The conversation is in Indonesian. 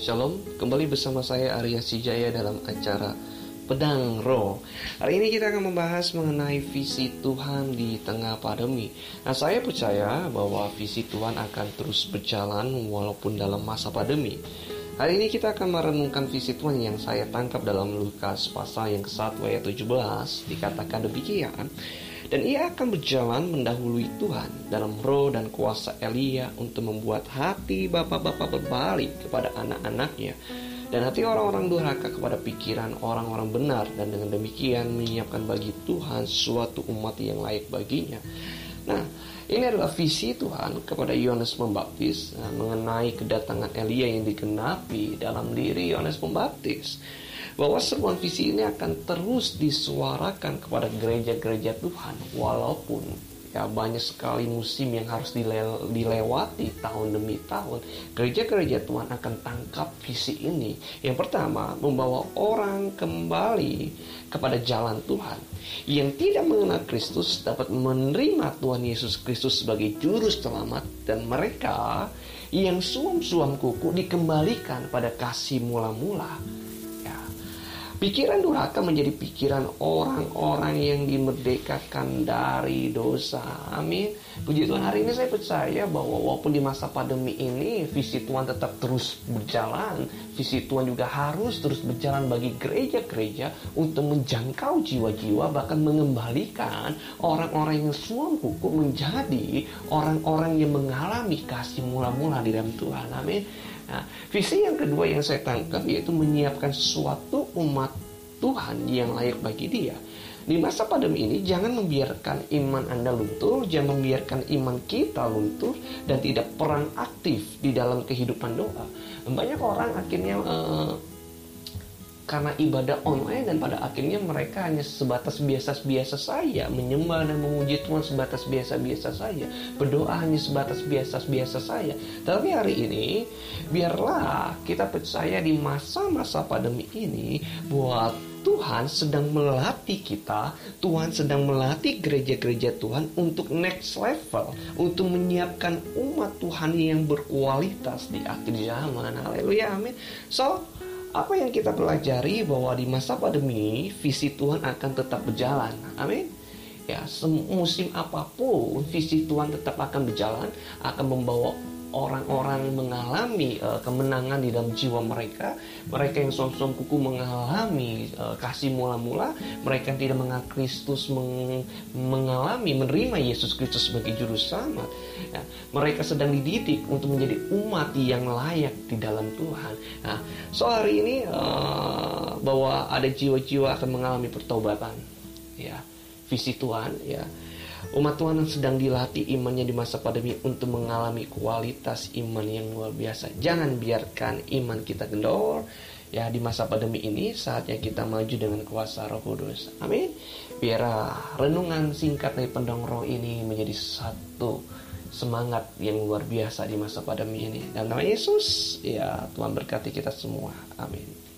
Shalom, kembali bersama saya Arya Sijaya dalam acara Pedang Roh. Hari ini kita akan membahas mengenai visi Tuhan di tengah pandemi. Nah, saya percaya bahwa visi Tuhan akan terus berjalan walaupun dalam masa pandemi. Hari ini kita akan merenungkan visi Tuhan yang saya tangkap dalam Lukas pasal yang ke-1 ayat 17 dikatakan demikian dan ia akan berjalan mendahului Tuhan dalam roh dan kuasa Elia untuk membuat hati bapak-bapak berbalik kepada anak-anaknya dan hati orang-orang durhaka kepada pikiran orang-orang benar dan dengan demikian menyiapkan bagi Tuhan suatu umat yang layak baginya. Nah, ini adalah visi Tuhan kepada Yohanes Pembaptis nah, mengenai kedatangan Elia yang digenapi dalam diri Yohanes Pembaptis. Bahwa seruan visi ini akan terus disuarakan kepada gereja-gereja Tuhan walaupun ya banyak sekali musim yang harus dile dilewati tahun demi tahun gereja-gereja Tuhan akan tangkap visi ini. Yang pertama membawa orang kembali kepada jalan Tuhan. Yang tidak mengenal Kristus dapat menerima Tuhan Yesus Kristus sebagai juru selamat dan mereka yang suam-suam kuku dikembalikan pada kasih mula-mula Pikiran durhaka menjadi pikiran orang-orang yang dimerdekakan dari dosa. Amin. Puji Tuhan hari ini saya percaya bahwa walaupun di masa pandemi ini visi Tuhan tetap terus berjalan. Visi Tuhan juga harus terus berjalan bagi gereja-gereja untuk menjangkau jiwa-jiwa bahkan mengembalikan orang-orang yang suam hukum menjadi orang-orang yang mengalami kasih mula-mula di dalam Tuhan. Amin. Nah, visi yang kedua yang saya tangkap yaitu menyiapkan suatu umat Tuhan yang layak bagi dia. Di masa pandemi ini jangan membiarkan iman Anda luntur, jangan membiarkan iman kita luntur dan tidak perang aktif di dalam kehidupan doa. Banyak orang akhirnya uh, karena ibadah online dan pada akhirnya mereka hanya sebatas biasa-biasa saja menyembah dan memuji Tuhan sebatas biasa-biasa saja berdoa hanya sebatas biasa-biasa saja tapi hari ini biarlah kita percaya di masa-masa pandemi ini buat Tuhan sedang melatih kita, Tuhan sedang melatih gereja-gereja Tuhan untuk next level, untuk menyiapkan umat Tuhan yang berkualitas di akhir zaman. Haleluya, amin. So, apa yang kita pelajari bahwa di masa pandemi visi Tuhan akan tetap berjalan. Amin. Ya, musim apa pun visi Tuhan tetap akan berjalan, akan membawa orang-orang mengalami uh, kemenangan di dalam jiwa mereka, mereka yang som-som kuku mengalami uh, kasih mula-mula, mereka yang tidak mengenal Kristus meng mengalami menerima Yesus Kristus sebagai juru selamat. Ya, mereka sedang dididik untuk menjadi umat yang layak di dalam Tuhan. Nah, so hari ini uh, bahwa ada jiwa-jiwa akan mengalami pertobatan, ya visi Tuhan, ya Umat Tuhan sedang dilatih imannya di masa pandemi untuk mengalami kualitas iman yang luar biasa. Jangan biarkan iman kita kendor. Ya di masa pandemi ini saatnya kita maju dengan kuasa Roh Kudus. Amin. Biar renungan singkat dari pendong roh ini menjadi satu semangat yang luar biasa di masa pandemi ini. Dan nama Yesus, ya Tuhan berkati kita semua. Amin.